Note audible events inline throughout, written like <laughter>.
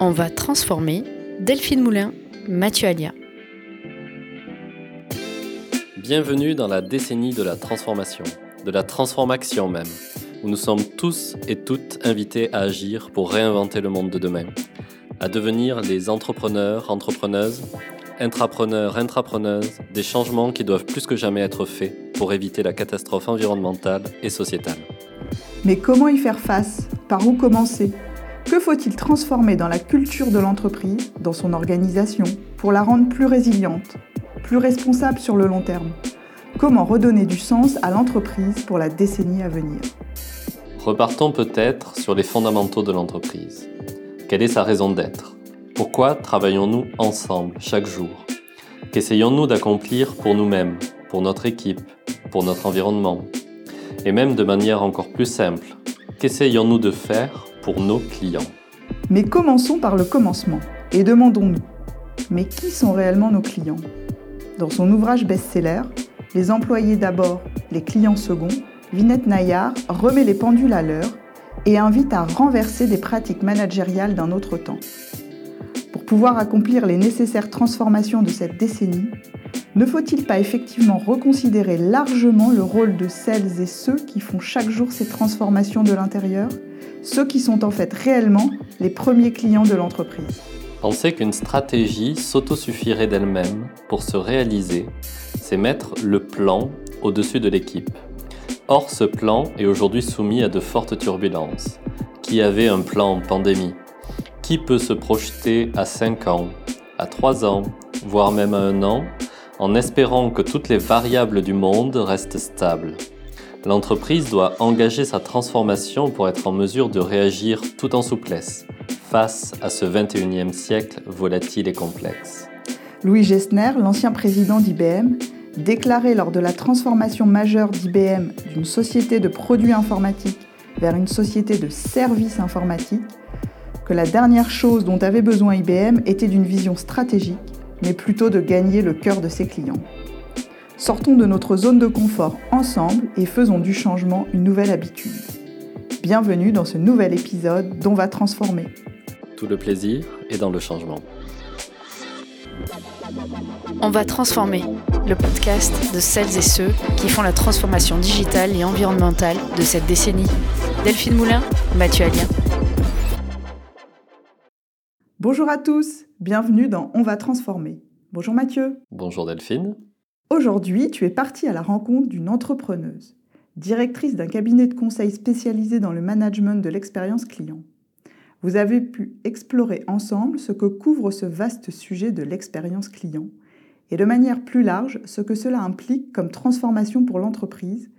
On va transformer Delphine Moulin, Mathieu Alia. Bienvenue dans la décennie de la transformation, de la transformation même, où nous sommes tous et toutes invités à agir pour réinventer le monde de demain, à devenir les entrepreneurs, entrepreneuses, intrapreneurs, intrapreneuses, des changements qui doivent plus que jamais être faits pour éviter la catastrophe environnementale et sociétale. Mais comment y faire face? Par où commencer. Que faut-il transformer dans la culture de l'entreprise, dans son organisation, pour la rendre plus résiliente, plus responsable sur le long terme? Comment redonner du sens à l'entreprise pour la décennie à venir? Repartons peut-être sur les fondamentaux de l'entreprise. Quelle est sa raison d'être? Pourquoi travaillons-nous ensemble chaque jour? Qu'essayons-nous d'accomplir pour nous-mêmes, pour notre équipe, pour notre environnement? Et même de manière encore plus simple, qu'essayons-nous de faire pour nos clients? Mais commençons par le commencement et demandons-nous, mais qui sont réellement nos clients? Dans son ouvrage best-seller, Les employés d'abord, les clients second, Vinette Nayar remet les pendules à l'heure et invite à renverser des pratiques managériales d'un autre temps. Pour pouvoir accomplir les nécessaires transformations de cette décennie, ne faut-il pas effectivement reconsidérer largement le rôle de celles et ceux qui font chaque jour ces transformations de l'intérieur, ceux qui sont en fait réellement les premiers clients de l'entreprise? Penser qu'une stratégie s'autosuffirait d'elle-même pour se réaliser, c'est mettre le plan au-dessus de l'équipe. Or, ce plan est aujourd'hui soumis à de fortes turbulences. Qui avait un plan en pandémie? Qui peut se projeter à 5 ans, à 3 ans, voire même à 1 an, en espérant que toutes les variables du monde restent stables? L'entreprise doit engager sa transformation pour être en mesure de réagir tout en souplesse face à ce 21e siècle volatile et complexe. Louis Gessner, l'ancien président d'IBM, déclaré lors de la transformation majeure d'IBM d'une société de produits informatiques vers une société de services informatiques, que la dernière chose dont avait besoin IBM était d'une vision stratégique, mais plutôt de gagner le cœur de ses clients. Sortons de notre zone de confort ensemble et faisons du changement une nouvelle habitude. Bienvenue dans ce nouvel épisode d'On va transformer. Tout le plaisir est dans le changement. On va transformer le podcast de celles et ceux qui font la transformation digitale et environnementale de cette décennie. Delphine Moulin, Mathieu Alien. Bonjour à tous, bienvenue dans On va transformer. Bonjour Mathieu. Bonjour Delphine. Aujourd'hui, tu es parti à la rencontre d'une entrepreneuse, directrice d'un cabinet de conseil spécialisé dans le management de l'expérience client. Vous avez pu explorer ensemble ce que couvre ce vaste sujet de l'expérience client et de manière plus large ce que cela implique comme transformation pour l'entreprise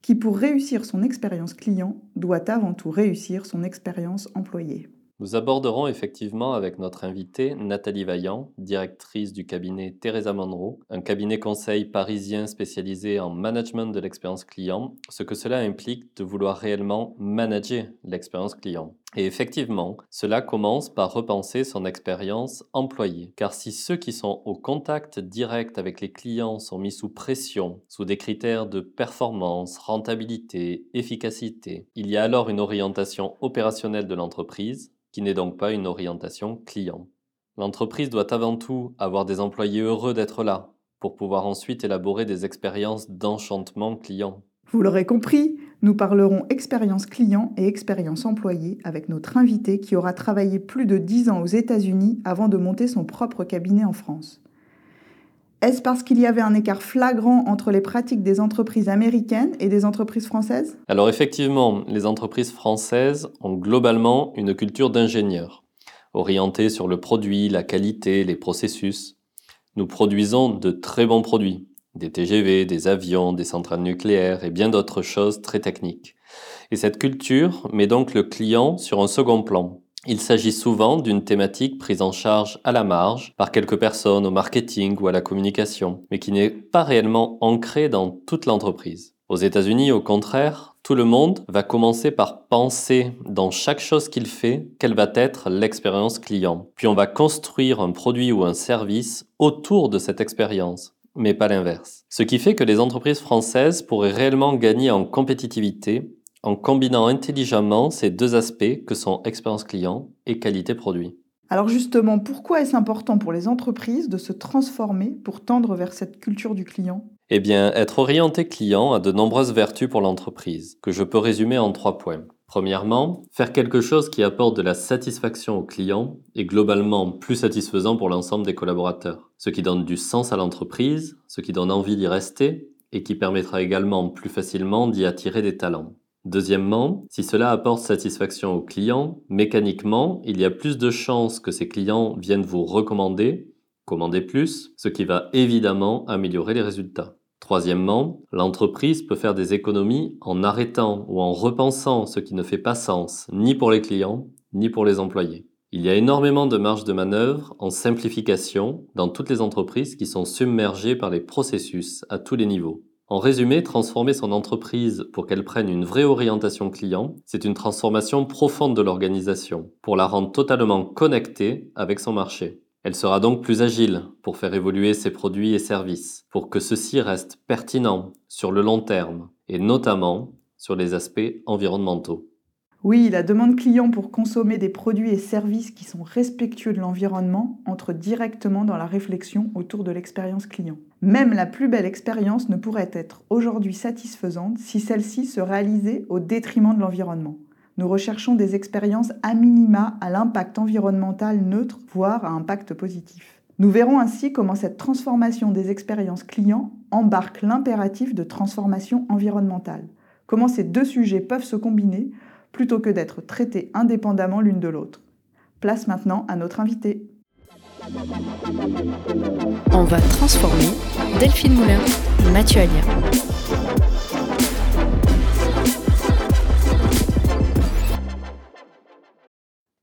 qui, pour réussir son expérience client, doit avant tout réussir son expérience employée. Nous aborderons effectivement avec notre invitée Nathalie Vaillant, directrice du cabinet Teresa Monroe, un cabinet conseil parisien spécialisé en management de l'expérience client, ce que cela implique de vouloir réellement manager l'expérience client. Et effectivement, cela commence par repenser son expérience employée. Car si ceux qui sont au contact direct avec les clients sont mis sous pression, sous des critères de performance, rentabilité, efficacité, il y a alors une orientation opérationnelle de l'entreprise qui n'est donc pas une orientation client. L'entreprise doit avant tout avoir des employés heureux d'être là, pour pouvoir ensuite élaborer des expériences d'enchantement client. Vous l'aurez compris, nous parlerons expérience client et expérience employée avec notre invité qui aura travaillé plus de 10 ans aux États-Unis avant de monter son propre cabinet en France. Est-ce parce qu'il y avait un écart flagrant entre les pratiques des entreprises américaines et des entreprises françaises? Alors effectivement, les entreprises françaises ont globalement une culture d'ingénieur, orientée sur le produit, la qualité, les processus. Nous produisons de très bons produits, des TGV, des avions, des centrales nucléaires et bien d'autres choses très techniques. Et cette culture met donc le client sur un second plan, il s'agit souvent d'une thématique prise en charge à la marge par quelques personnes au marketing ou à la communication, mais qui n'est pas réellement ancrée dans toute l'entreprise. Aux États-Unis, au contraire, tout le monde va commencer par penser dans chaque chose qu'il fait quelle va être l'expérience client. Puis on va construire un produit ou un service autour de cette expérience mais pas l'inverse. Ce qui fait que les entreprises françaises pourraient réellement gagner en compétitivité en combinant intelligemment ces deux aspects que sont expérience client et qualité produit. Alors justement, pourquoi est-ce important pour les entreprises de se transformer pour tendre vers cette culture du client? Eh bien, être orienté client a de nombreuses vertus pour l'entreprise, que je peux résumer en trois points. Premièrement, faire quelque chose qui apporte de la satisfaction au client est globalement plus satisfaisant pour l'ensemble des collaborateurs, ce qui donne du sens à l'entreprise, ce qui donne envie d'y rester et qui permettra également plus facilement d'y attirer des talents. Deuxièmement, si cela apporte satisfaction aux clients, mécaniquement, il y a plus de chances que ces clients viennent vous recommander, commander plus, ce qui va évidemment améliorer les résultats. Troisièmement, l'entreprise peut faire des économies en arrêtant ou en repensant ce qui ne fait pas sens, ni pour les clients, ni pour les employés. Il y a énormément de marge de manœuvre en simplification dans toutes les entreprises qui sont submergées par les processus à tous les niveaux. En résumé, transformer son entreprise pour qu'elle prenne une vraie orientation client, c'est une transformation profonde de l'organisation pour la rendre totalement connectée avec son marché. Elle sera donc plus agile pour faire évoluer ses produits et services, pour que ceux-ci restent pertinents sur le long terme, et notamment sur les aspects environnementaux. Oui, la demande client pour consommer des produits et services qui sont respectueux de l'environnement entre directement dans la réflexion autour de l'expérience client. Même la plus belle expérience ne pourrait être aujourd'hui satisfaisante si celle-ci se réalisait au détriment de l'environnement. Nous recherchons des expériences à minima à l'impact environnemental neutre, voire à impact positif. Nous verrons ainsi comment cette transformation des expériences clients embarque l'impératif de transformation environnementale. Comment ces deux sujets peuvent se combiner plutôt que d'être traités indépendamment l'une de l'autre. Place maintenant à notre invité. On va transformer Delphine Moulin, Mathieu Alia.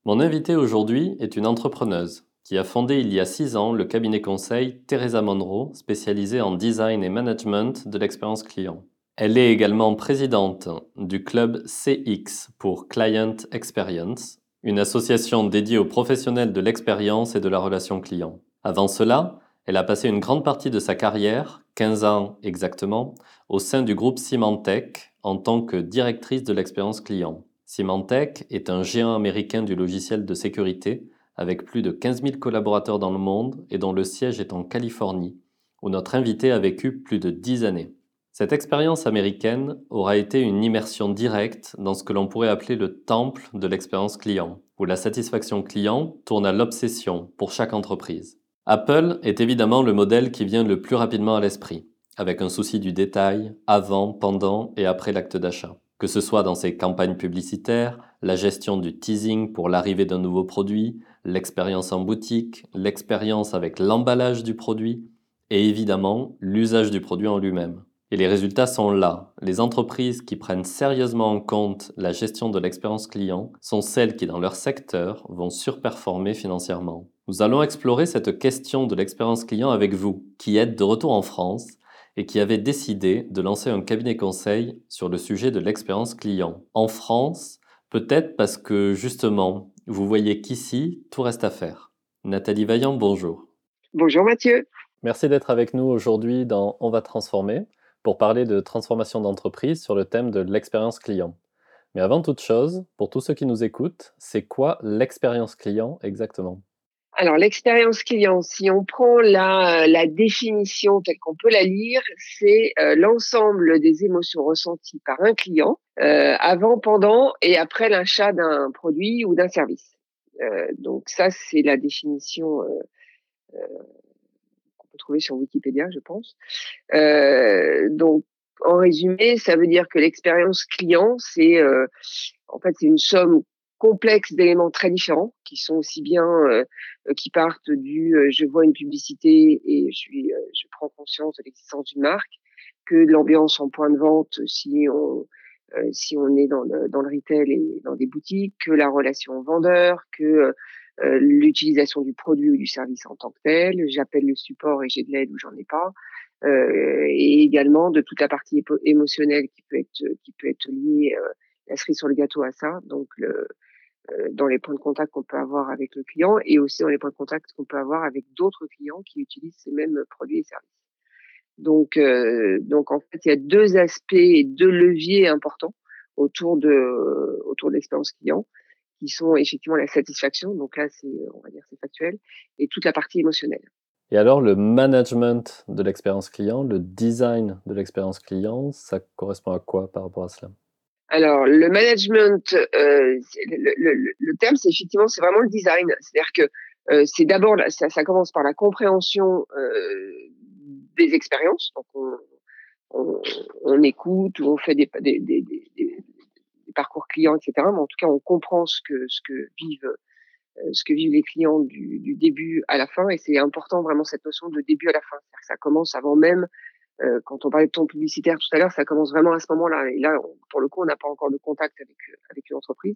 Mon invitée aujourd'hui est une entrepreneuse qui a fondé il y a six ans le cabinet conseil Teresa Monroe, spécialisé en design et management de l'expérience client. Elle est également présidente du club CX pour Client Experience, une association dédiée aux professionnels de l'expérience et de la relation client. Avant cela, elle a passé une grande partie de sa carrière, 15 ans exactement, au sein du groupe Symantec en tant que directrice de l'expérience client. Symantec est un géant américain du logiciel de sécurité avec plus de 15 000 collaborateurs dans le monde et dont le siège est en Californie, où notre invité a vécu plus de 10 années. Cette expérience américaine aura été une immersion directe dans ce que l'on pourrait appeler le temple de l'expérience client, où la satisfaction client tourne à l'obsession pour chaque entreprise. Apple est évidemment le modèle qui vient le plus rapidement à l'esprit, avec un souci du détail avant, pendant et après l'acte d'achat que ce soit dans ses campagnes publicitaires, la gestion du teasing pour l'arrivée d'un nouveau produit, l'expérience en boutique, l'expérience avec l'emballage du produit et évidemment l'usage du produit en lui-même. Et les résultats sont là. Les entreprises qui prennent sérieusement en compte la gestion de l'expérience client sont celles qui, dans leur secteur, vont surperformer financièrement. Nous allons explorer cette question de l'expérience client avec vous, qui êtes de retour en France et qui avait décidé de lancer un cabinet conseil sur le sujet de l'expérience client. En France, peut-être parce que justement, vous voyez qu'ici, tout reste à faire. Nathalie Vaillant, bonjour. Bonjour Mathieu. Merci d'être avec nous aujourd'hui dans On va transformer pour parler de transformation d'entreprise sur le thème de l'expérience client. Mais avant toute chose, pour tous ceux qui nous écoutent, c'est quoi l'expérience client exactement? Alors, l'expérience client, si on prend la, la définition telle qu'on peut la lire, c'est euh, l'ensemble des émotions ressenties par un client euh, avant, pendant et après l'achat d'un produit ou d'un service. Euh, donc ça, c'est la définition euh, qu'on peut trouver sur Wikipédia, je pense. donc, en résumé, ça veut dire que l'expérience client, c'est en fait c'est une somme complexe d'éléments très différents qui sont aussi bien euh, euh, qui partent du euh, je vois une publicité et je suis je prends conscience de l'existence d'une marque que de l'ambiance en point de vente si on si on est dans le, dans le retail et dans des boutiques, que la relation vendeur, que l'utilisation du produit ou du service en tant que tel, j'appelle le support et j'ai de l'aide ou j'en ai pas, euh, et également de toute la partie émotionnelle qui peut être qui peut être liée la cerise sur le gâteau à ça, donc euh, dans les points de contact qu'on peut avoir avec le client et aussi dans les points de contact qu'on peut avoir avec d'autres clients qui utilisent ces mêmes produits et services. Donc, euh, donc en fait, il y a deux aspects et deux leviers importants autour de autour de l'expérience client, qui sont effectivement la satisfaction. Donc là, c'est on va dire c'est factuel, et toute la partie émotionnelle. Et alors, le management de l'expérience client, le design de l'expérience client, ça correspond à quoi par rapport à cela? Alors, le management, euh, le, terme, c'est effectivement, c'est vraiment le design. C'est-à-dire que euh, c'est d'abord, ça, ça, commence par la compréhension euh, des expériences. Donc, on, on, on, écoute ou on fait des, des, des, des, parcours clients, etc. Mais en tout cas, on comprend ce que, ce que vivent euh, ce que vivent les clients du, du début à la fin. Et c'est important vraiment cette notion de début à la fin. Que ça commence avant même, euh, quand on parlait de ton publicitaire tout à l'heure, ça commence vraiment à ce moment-là. Et là, pour le coup, on n'a pas encore de contact avec, avec une entreprise.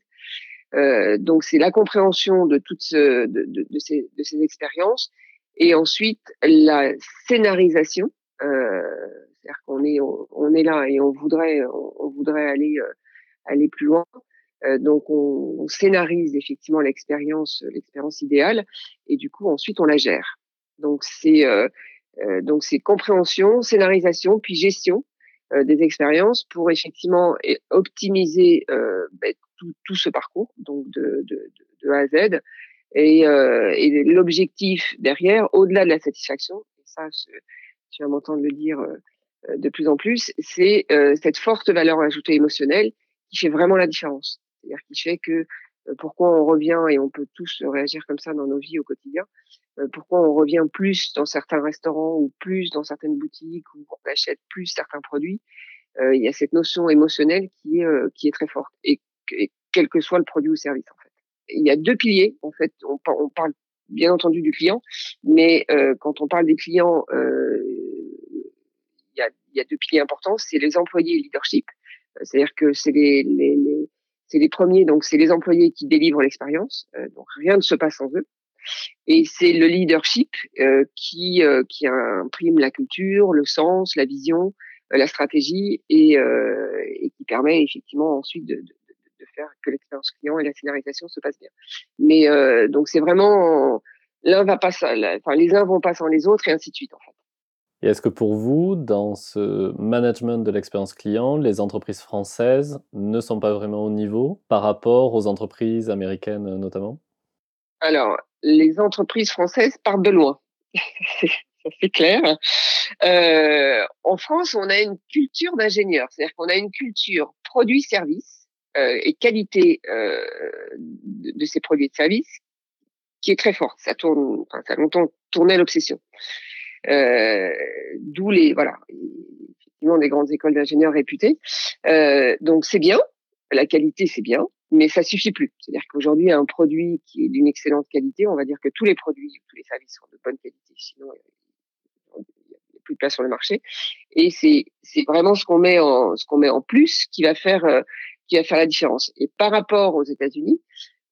Euh, donc c'est la compréhension de toutes ces, expériences et ensuite la scénarisation. Euh, C'est-à-dire qu'on est là et on voudrait aller euh, plus loin. Euh, donc on, scénarise effectivement l'expérience, l'expérience idéale, et du coup ensuite on la gère. Donc c'est euh, euh donc c'est compréhension, scénarisation, puis gestion euh, des expériences pour effectivement optimiser ben, tout, tout, ce parcours, donc de, de, de A à Z. Et, et l'objectif derrière, au-delà de la satisfaction, et ça, tu vas m'entendre le dire de plus en plus, c'est cette forte valeur ajoutée émotionnelle qui fait vraiment la différence. C'est-à-dire qui fait que euh, pourquoi on revient, et on peut tous réagir comme ça dans nos vies au quotidien, euh, pourquoi on revient plus dans certains restaurants ou plus dans certaines boutiques où on achète plus certains produits, euh, il y a cette notion émotionnelle qui est, qui est très forte, et, quel que soit le produit ou service en fait. Il y a deux piliers, en fait, on, on parle bien entendu du client, mais quand on parle des clients, il y, a, il y a deux piliers importants, c'est les employés et leadership, c'est-à-dire que c'est les, les, les c'est les premiers, donc c'est les employés qui délivrent l'expérience, euh, donc rien ne se passe sans eux. Et c'est le leadership euh, qui euh, qui imprime la culture, le sens, la vision, la stratégie et, qui permet effectivement ensuite de, faire que l'expérience client et la scénarisation se passent bien. Mais donc c'est vraiment l'un va les uns vont pas sans les autres et ainsi de suite en fait. Et est-ce que pour vous, dans ce management de l'expérience client, les entreprises françaises ne sont pas vraiment au niveau par rapport aux entreprises américaines notamment? Alors, les entreprises françaises partent de loin. <laughs> c'est clair. Euh, en France, on a une culture d'ingénieur, c'est-à-dire qu'on a une culture produit-service euh, et qualité euh, de, ces produits et services qui est très forte. Ça tourne, ça a longtemps tourné l'obsession. D'où les voilà des grandes écoles d'ingénieurs réputées. Donc c'est bien, la qualité c'est bien, mais ça suffit plus. C'est-à-dire qu'aujourd'hui un produit qui est d'une excellente qualité, on va dire que tous les produits, tous les services sont de bonne qualité, sinon il n'y a plus de place sur le marché. Et c'est c'est vraiment ce qu'on met en ce qu'on met en plus qui va faire euh, qui va faire la différence. Et par rapport aux États-Unis,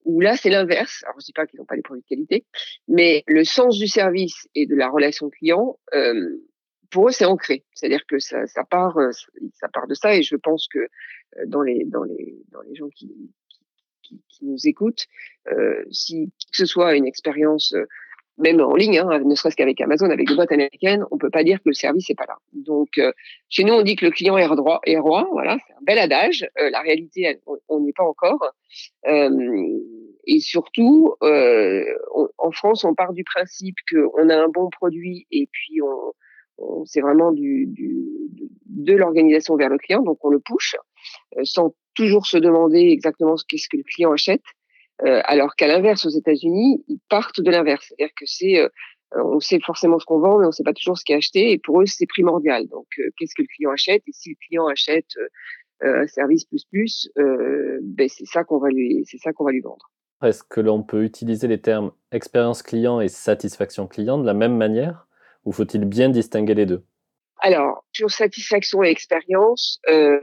où là c'est l'inverse. Alors je dis pas qu'ils n'ont pas des produits de qualité, mais le sens du service et de la relation client, euh, pour eux c'est ancré. C'est-à-dire que ça, ça part, euh, ça part de ça. Et je pense que euh, dans les dans les dans les gens qui qui, nous écoutent, euh, si que ce soit une expérience même en ligne, hein, ne serait-ce qu'avec Amazon, avec des boîtes américaines, on peut pas dire que le service est pas là. Donc, euh, chez nous, on dit que le client est roi, est roi voilà, c'est un bel adage. Euh, la réalité, on n'y est pas encore. Euh, et surtout, en France, on part du principe qu'on a un bon produit et puis on, on c'est vraiment de l'organisation vers le client, donc on le push, sans toujours se demander exactement ce qu'est-ce que le client achète. Euh, alors qu'à l'inverse, aux États-Unis, ils partent de l'inverse. C'est-à-dire que c'est, euh, on sait forcément ce qu'on vend, mais on ne sait pas toujours ce qui est acheté. Et pour eux, c'est primordial. Donc, euh, qu'est-ce que le client achète Et si le client achète un service plus plus, ben c'est ça qu'on va lui, c'est ça qu'on va lui vendre. Est-ce que l'on peut utiliser les termes expérience client et satisfaction client de la même manière, ou faut-il bien distinguer les deux? Alors, sur satisfaction et expérience, euh,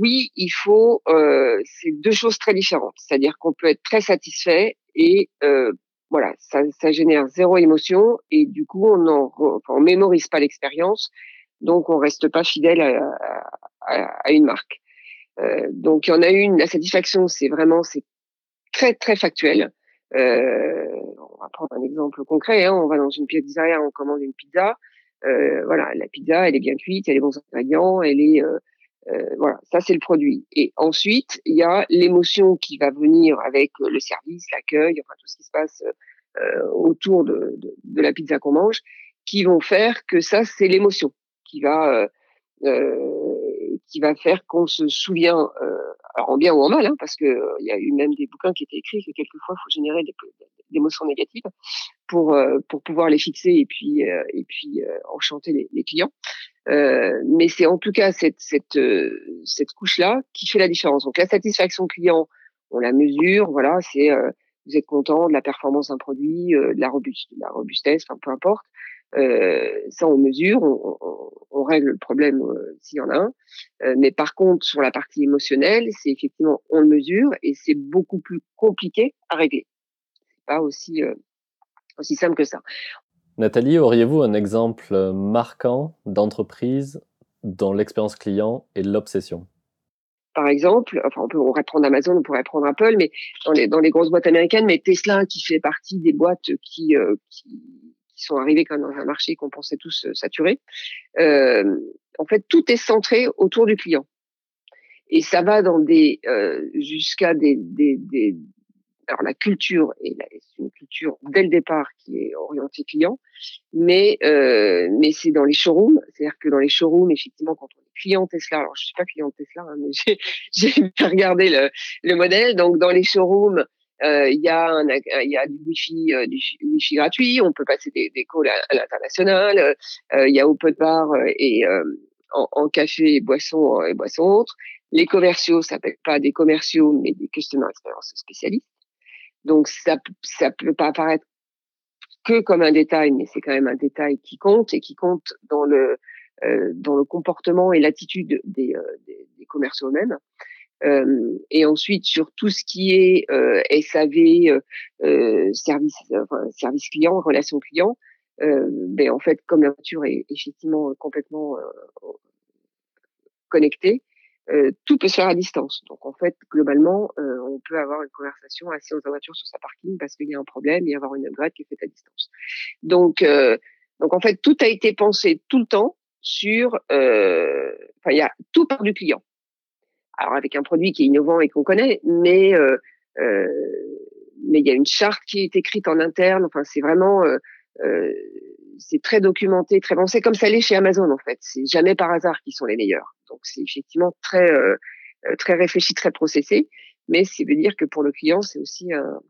oui, il faut. Euh, c'est deux choses très différentes. C'est-à-dire qu'on peut être très satisfait et euh, voilà, ça, ça, génère zéro émotion et du coup, on ne on mémorise pas l'expérience, donc on reste pas fidèle à, à, à une marque. Euh, donc, il y en a une. La satisfaction, c'est vraiment c'est très très factuel. Euh, on va prendre un exemple concret. Hein, on va dans une pizzeria, on commande une pizza. Euh, voilà, la pizza, elle est bien cuite, elle est bons ingrédients, elle est, euh, voilà, ça c'est le produit. Et ensuite, il y a l'émotion qui va venir avec le service, l'accueil, enfin tout ce qui se passe autour de, de, de, la pizza qu'on mange, qui vont faire que ça c'est l'émotion qui va qui va faire qu'on se souvient, euh, alors en bien ou en mal, hein, parce que il y a eu même des bouquins qui étaient écrits que quelquefois il faut générer des, des, émotions négatives pour pour pouvoir les fixer et puis et puis enchanter les, clients. Euh, mais c'est en tout cas cette, cette, euh, cette couche-là qui fait la différence. Donc la satisfaction client, on la mesure, voilà, c'est euh, vous êtes content de la performance d'un produit, de la, robust, de la robustesse, peu importe. ça on mesure, on règle le problème s'il y en a un. mais par contre sur la partie émotionnelle, c'est effectivement on le mesure et c'est beaucoup plus compliqué à régler. Pas aussi aussi simple que ça. Nathalie, auriez-vous un exemple marquant d'entreprise dont l'expérience client est l'obsession? Par exemple, enfin on, peut, on pourrait prendre Amazon, on pourrait prendre Apple, mais dans les, dans les grosses boîtes américaines, mais Tesla qui fait partie des boîtes qui, euh, qui, qui, sont arrivées quand même dans un marché qu'on pensait tous euh, saturé. Euh, en fait, tout est centré autour du client. Et ça va dans des euh, jusqu'à des, des, des, alors la culture est une culture dès le départ qui est orientée client, mais euh, mais c'est dans les showrooms, c'est-à-dire que dans les showrooms, effectivement, quand on est client Tesla, alors je suis pas client Tesla, hein, mais j'ai <laughs> <laughs> regardé le, le modèle, donc dans les showrooms, euh, il y a un, il y a du wifi euh, du wifi gratuit. On peut passer des, des calls à, l'international. Euh, il y a open bar et en, en, café et boissons et boissons autres les commerciaux s'appellent pas des commerciaux mais des customer experience spécialistes donc ça ça peut pas apparaître que comme un détail, mais c'est quand même un détail qui compte et qui compte dans le euh, dans le comportement et l'attitude des, euh, des, commerçants eux-mêmes. Euh, et ensuite sur tout ce qui est euh, SAV, euh, service, enfin, service client, relation client, ben en fait comme la voiture est effectivement complètement connectée, euh, tout peut se faire à distance. Donc en fait, globalement, euh, on peut avoir une conversation assis dans sa voiture sur sa parking parce qu'il y a un problème et avoir une upgrade qui est faite à distance. Donc, euh, donc en fait, tout a été pensé tout le temps sur, enfin, il y a tout part du client. Alors avec un produit qui est innovant et qu'on connaît, mais mais il y a une charte qui est écrite en interne. Enfin, c'est vraiment c'est très documenté, très pensé, comme ça l'est chez Amazon en fait. C'est jamais par hasard qu'ils sont les meilleurs. Donc c'est effectivement très euh, euh, très réfléchi, très processé, mais ça veut dire que pour le client c'est aussi un,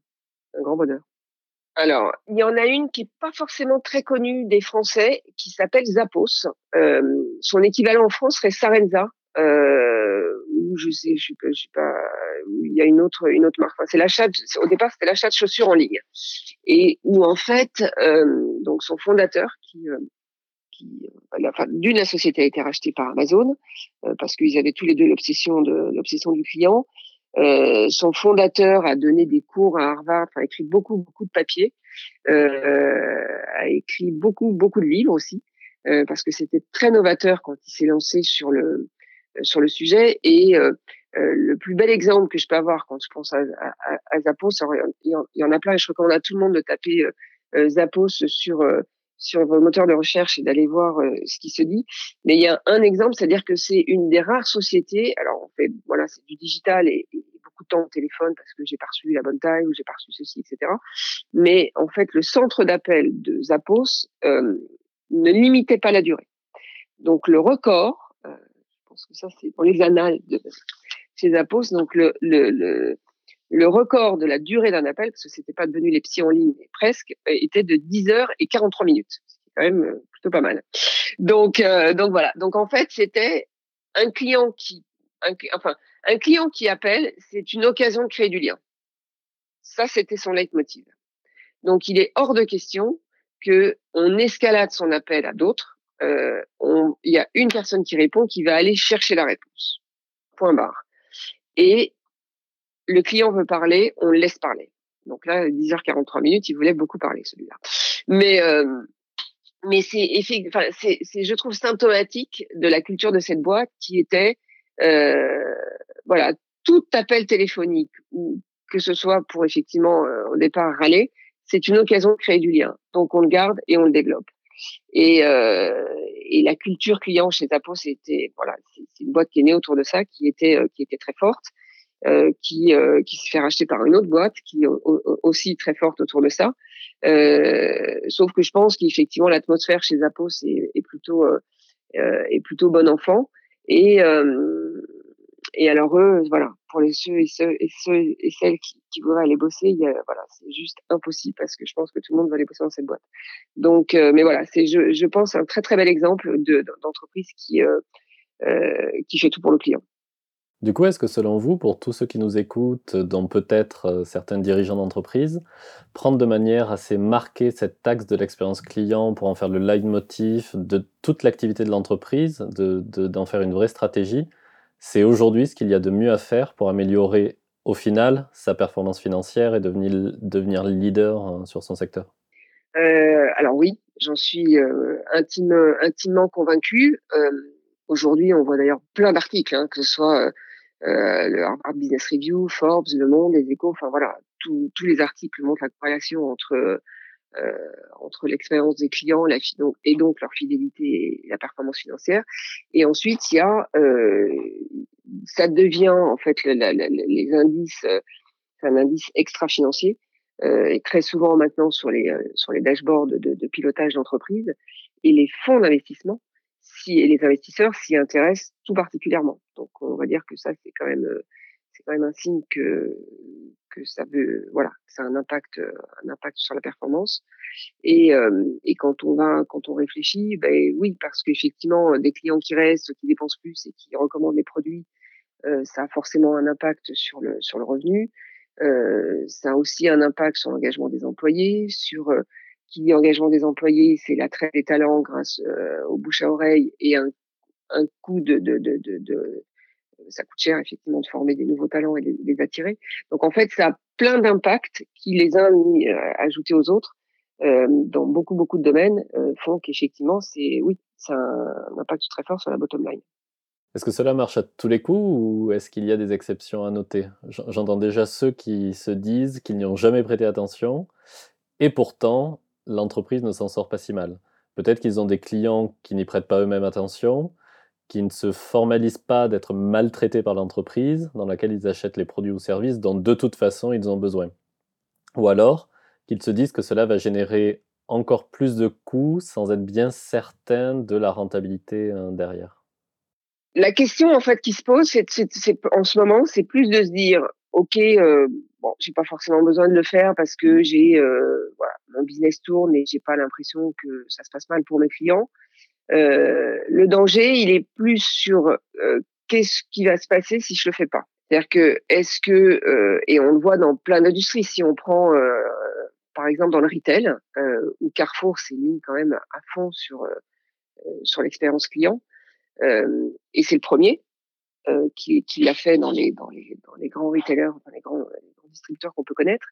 un, grand bonheur. Alors il y en a une qui est pas forcément très connue des Français, qui s'appelle Zappos. Euh, son équivalent en France serait Sarenza. Euh, ou je sais, je suis pas, je suis pas, il y a une autre, une autre marque. Enfin, c'est l'achat. Au départ, c'était l'achat de chaussures en ligne, et où en fait, euh, donc son fondateur qui euh, qui, euh, enfin, d'une, société a été rachetée par Amazon euh, parce qu'ils avaient tous les deux l'obsession de l'obsession du client. Euh, son fondateur a donné des cours à Harvard, a écrit beaucoup beaucoup de papiers, a écrit beaucoup beaucoup de livres aussi parce que c'était très novateur quand il s'est lancé sur le sur le sujet et le plus bel exemple que je peux avoir quand je pense à, à, Zappos, il y, en, a plein et je recommande à tout le monde de taper Zappos sur sur vos moteurs de recherche et d'aller voir euh, ce qui se dit. Mais il y a un exemple, c'est-à-dire que c'est une des rares sociétés. Alors on fait, voilà, c'est du digital et, beaucoup de temps au téléphone parce que j'ai pas reçu la bonne taille ou j'ai pas reçu ceci, etc. Mais en fait, le centre d'appel de Zappos euh, ne limitait pas la durée. Donc le record, euh, pense que ça c'est pour les annales de chez Zappos. Donc le, record de la durée d'un appel, parce que c'était pas devenu les psy en ligne, mais presque, euh, était de 10 heures et 43 minutes. C'est quand même euh, plutôt pas mal. Donc, euh, donc voilà. Donc en fait, c'était un client qui, appelle, c'est une occasion de créer du lien. Ça, c'était son leitmotiv. Donc, il est hors de question que on escalade son appel à d'autres. Euh, il y a une personne qui répond qui va aller chercher la réponse. Point barre. Et le client veut parler, on le laisse parler. Donc là, 10h43 minutes, il voulait beaucoup parler celui-là. Mais euh, mais c'est enfin, c'est je trouve symptomatique de la culture de cette boîte qui était euh, voilà tout appel téléphonique ou que ce soit pour effectivement euh, au départ râler, c'est une occasion de créer du lien. Donc on le garde et on le développe. Et, et la culture client chez Zappos, c'était voilà, c'est une boîte qui est née autour de ça, qui était qui était très forte. Euh, qui, euh, qui s'est fait racheter par une autre boîte qui est aussi très forte autour de ça. Euh, sauf que je pense qu'effectivement l'atmosphère chez Zappos est, est plutôt est plutôt bon enfant et et alors eux, voilà, pour les ceux et ceux et, ceux et celles qui, qui voudraient aller bosser, il y a, voilà, c'est juste impossible parce que je pense que tout le monde va aller bosser dans cette boîte. Donc, mais voilà, c'est, je, je pense, un très très bel exemple de, d'entreprise qui euh, qui fait tout pour le client. Du coup, est-ce que selon vous, pour tous ceux qui nous écoutent, dont peut-être euh, certains dirigeants d'entreprise, prendre de manière assez marquée cette axe de l'expérience client pour en faire le leitmotiv de toute l'activité de l'entreprise, d'en de, faire une vraie stratégie, c'est aujourd'hui ce qu'il y a de mieux à faire pour améliorer au final sa performance financière et devenir, leader euh, sur son secteur euh, Alors oui, j'en suis intimement convaincu. Aujourd'hui, on voit d'ailleurs plein d'articles, hein, que ce soit euh, le Harvard Business Review, Forbes, Le Monde, Les Échos, enfin voilà, tous les articles montrent la corrélation entre euh, entre l'expérience des clients la, et donc leur fidélité et la performance financière. Et ensuite, il y a, euh, ça devient en fait les indices, euh, c'est un indice extra-financier euh, et très souvent maintenant sur les sur les dashboards de, de pilotage d'entreprise et les fonds d'investissement et les investisseurs s'y intéressent tout particulièrement. Donc on va dire que ça c'est quand même euh, c'est quand même un signe que que ça veut voilà ça a un impact un impact sur la performance. Et euh, et quand on va quand on réfléchit ben oui parce qu'effectivement des clients qui restent qui dépensent plus et qui recommandent les produits euh, ça a forcément un impact sur le sur le revenu. Euh, ça a aussi un impact sur l'engagement des employés sur qui dit engagement des employés, c'est l'attrait des talents grâce euh, au bouche à oreille et un, un coût de, ça coûte cher effectivement de former des nouveaux talents et de les attirer. Donc en fait, ça a plein d'impacts qui les uns euh, ajoutés aux autres euh, dans beaucoup beaucoup de domaines euh, font qu'effectivement c'est oui, ça a un impact très fort sur la bottom line. Est-ce que cela marche à tous les coups ou est-ce qu'il y a des exceptions à noter? J'entends déjà ceux qui se disent qu'ils n'y ont jamais prêté attention et pourtant l'entreprise ne s'en sort pas si mal. Peut-être qu'ils ont des clients qui n'y prêtent pas eux-mêmes attention, qui ne se formalisent pas d'être maltraités par l'entreprise dans laquelle ils achètent les produits ou services dont de toute façon ils ont besoin. Ou alors qu'ils se disent que cela va générer encore plus de coûts sans être bien certain de la rentabilité hein, derrière. La question en fait qui se pose, en ce moment, c'est plus de se dire, ok, euh, bon, j'ai pas forcément besoin de le faire parce que j'ai euh, mon business tourne et j'ai pas l'impression que ça se passe mal pour mes clients. Euh, le danger, il est plus sur euh, qu'est-ce qui va se passer si je le fais pas. C'est-à-dire que est-ce que euh, et on le voit dans plein d'industries. Si on prend euh, par exemple dans le retail où Carrefour s'est mis quand même à fond sur sur l'expérience client et c'est le premier qui, qui l'a fait dans les dans les dans les grands retailers, dans les grands, les grands distributeurs qu'on peut connaître.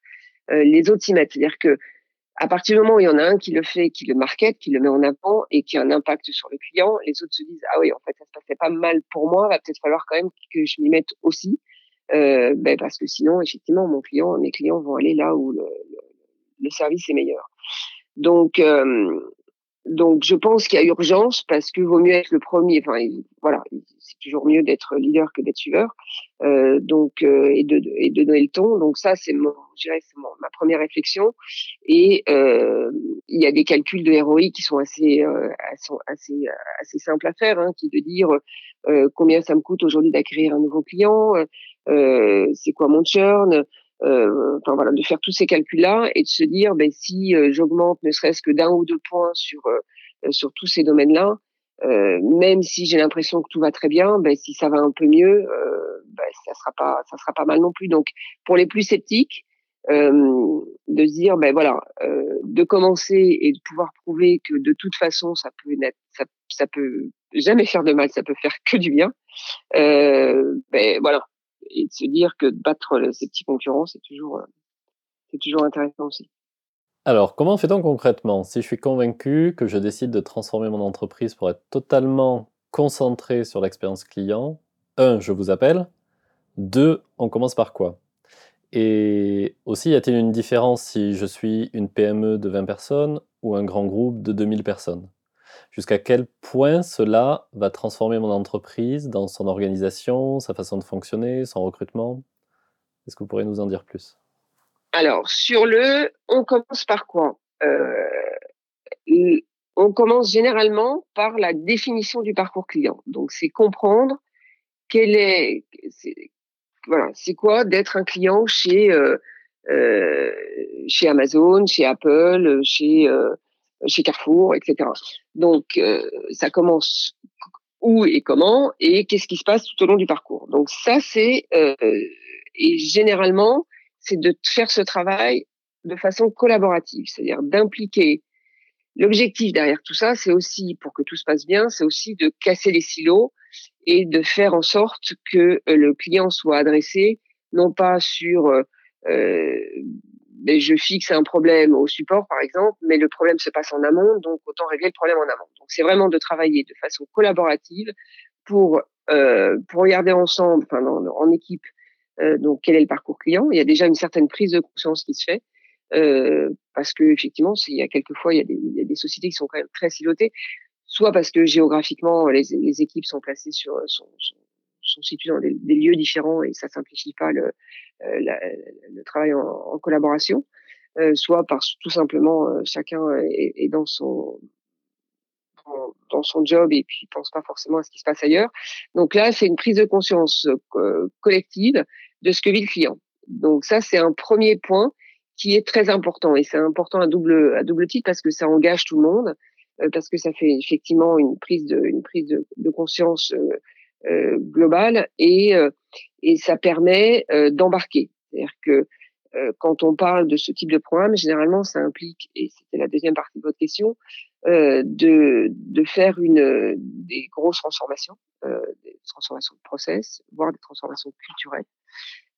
les autres s'y mettent. C'est-à-dire que à partir du moment où il y en a un qui le fait, qui le market, qui le met en avant et qui a un impact sur le client, les autres se disent ah oui en fait ça se passait pas mal pour moi, va peut-être falloir quand même que je m'y mette aussi, euh, ben parce que sinon effectivement mon client, mes clients vont aller là où le, le, service est meilleur. Donc euh, donc je pense qu'il y a urgence parce que vaut mieux être le premier. Enfin voilà, c'est toujours mieux d'être leader que d'être suiveur. Euh, donc euh, et de et de donner le ton. Donc ça c'est mon, je dirais c'est ma première réflexion. Et euh, il y a des calculs de ROI qui sont assez euh, assez assez simples à faire, hein, qui de dire euh, combien ça me coûte aujourd'hui d'acquérir un nouveau client, euh, c'est quoi mon churn. Euh, enfin voilà, de faire tous ces calculs-là et de se dire, ben, si euh, j'augmente ne serait-ce que d'un ou deux points sur euh, sur tous ces domaines-là, même si j'ai l'impression que tout va très bien, ben, si ça va un peu mieux, ben, ça sera pas ça sera pas mal non plus. Donc pour les plus sceptiques, de se dire ben voilà, de commencer et de pouvoir prouver que de toute façon ça peut ça, ça peut jamais faire de mal, ça peut faire que du bien. ben voilà, et de se dire que de battre ces petits concurrents, c'est toujours, euh, c'est toujours intéressant aussi. Alors, comment fait-on concrètement? Si je suis convaincu que je décide de transformer mon entreprise pour être totalement concentré sur l'expérience client, un, je vous appelle. Deux, on commence par quoi? Et aussi, y a-t-il une différence si je suis une PME de 20 personnes ou un grand groupe de 2000 personnes? Jusqu'à quel point cela va transformer mon entreprise dans son organisation, sa façon de fonctionner, son recrutement? Est-ce que vous pourriez nous en dire plus? Alors, sur le, on commence par quoi? Euh, On commence généralement par la définition du parcours client. Donc, c'est comprendre quel est, c'est quoi d'être un client chez euh, euh, Amazon, chez Apple, chez chez Carrefour, etc. Donc ça commence où et comment et qu'est-ce qui se passe tout au long du parcours. Donc ça c'est et généralement c'est de faire ce travail de façon collaborative, c'est-à-dire d'impliquer L'objectif derrière tout ça, c'est aussi, pour que tout se passe bien, c'est aussi de casser les silos et de faire en sorte que euh, le client soit adressé non pas sur euh, je fixe un problème au support par exemple, mais le problème se passe en amont, donc autant régler le problème en amont. Donc c'est vraiment de travailler de façon collaborative pour euh, pour regarder ensemble, enfin en équipe, euh, donc quel est le parcours client. Il y a déjà une certaine prise de conscience qui se fait. Euh, parce que effectivement, il y a quelquefois il y a, des, il y a des sociétés qui sont quand même très silotées soit parce que géographiquement les, les équipes sont placées sur sont, sont, sont situées dans des, lieux différents et ça simplifie pas le, euh, travail en, collaboration, euh, soit parce tout simplement euh, chacun est, dans son dans son job et puis pense pas forcément à ce qui se passe ailleurs. Donc là, c'est une prise de conscience collective de ce que vit le client. Donc ça, c'est un premier point qui est très important et c'est important à double à double titre parce que ça engage tout le monde parce que ça fait effectivement une prise de, une prise de, conscience globale et, et ça permet d'embarquer. C'est-à-dire que quand on parle de ce type de programme, généralement, ça implique, et c'était la deuxième partie de votre question, euh, de, de faire une, des grosses transformations, euh, des transformations de process, voire des transformations culturelles,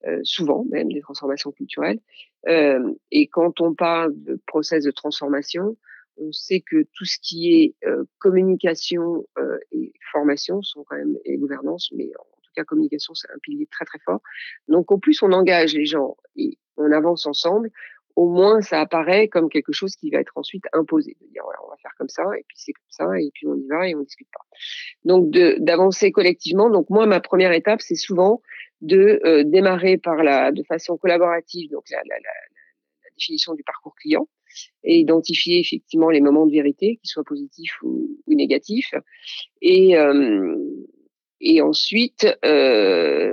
euh, souvent même des transformations culturelles. et quand on parle de process de transformation, on sait que tout ce qui est euh, communication euh, et formation sont quand même et gouvernance, mais en tout cas communication c'est un pilier très très fort. Donc au plus on engage les gens et on avance ensemble, au moins ça apparaît comme quelque chose qui va être ensuite imposé, de dire on va faire comme ça et puis c'est comme ça et puis on y va et on discute pas. Donc d'avancer collectivement. Donc moi ma première étape c'est souvent de euh, démarrer par la de façon collaborative donc la, la, la définition du parcours client et identifier effectivement les moments de vérité, qu'ils soient positifs ou, négatifs, et, euh, et ensuite euh,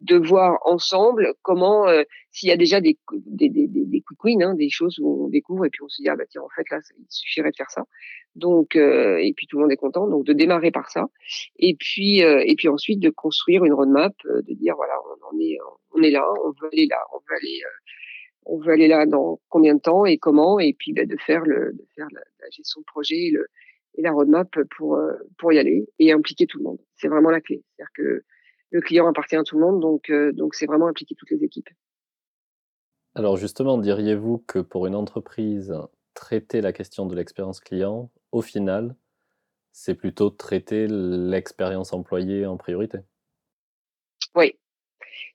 de voir ensemble comment, euh, s'il y a déjà des, des, des, quick wins, hein, des choses où on découvre et puis on se dit ah bah tiens en fait là il suffirait de faire ça, donc et puis tout le monde est content, donc de démarrer par ça, et puis et puis ensuite de construire une roadmap, de dire voilà on est on est là, on veut aller là, on veut aller on veut aller là dans combien de temps et comment, et puis bah, de faire, le, de faire la, la, gestion de projet et, le, et la roadmap pour, euh, pour y aller et impliquer tout le monde. C'est vraiment la clé. C'est-à-dire que le client appartient à tout le monde, donc euh, donc c'est vraiment impliquer toutes les équipes. Alors justement, diriez-vous que pour une entreprise, traiter la question de l'expérience client, au final, c'est plutôt traiter l'expérience employée en priorité? Oui,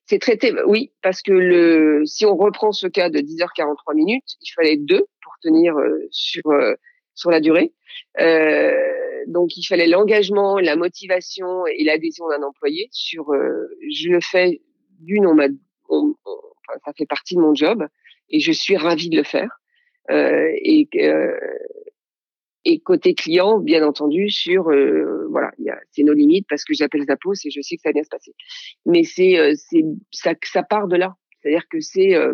c'est traité, oui, parce que le, si on reprend ce cas de 10h43 minutes, il fallait deux pour tenir euh, sur euh, sur la durée. Euh, donc il fallait l'engagement, la motivation et l'adhésion d'un employé sur je le fais d'une on ça fait partie de mon job et je suis ravie de le faire. Et et côté client, bien entendu, sur euh, voilà, c'est nos limites parce que j'appelle Zappos et je sais que ça va bien se passer. Mais c'est euh, ça ça part de là, c'est-à-dire que c'est euh,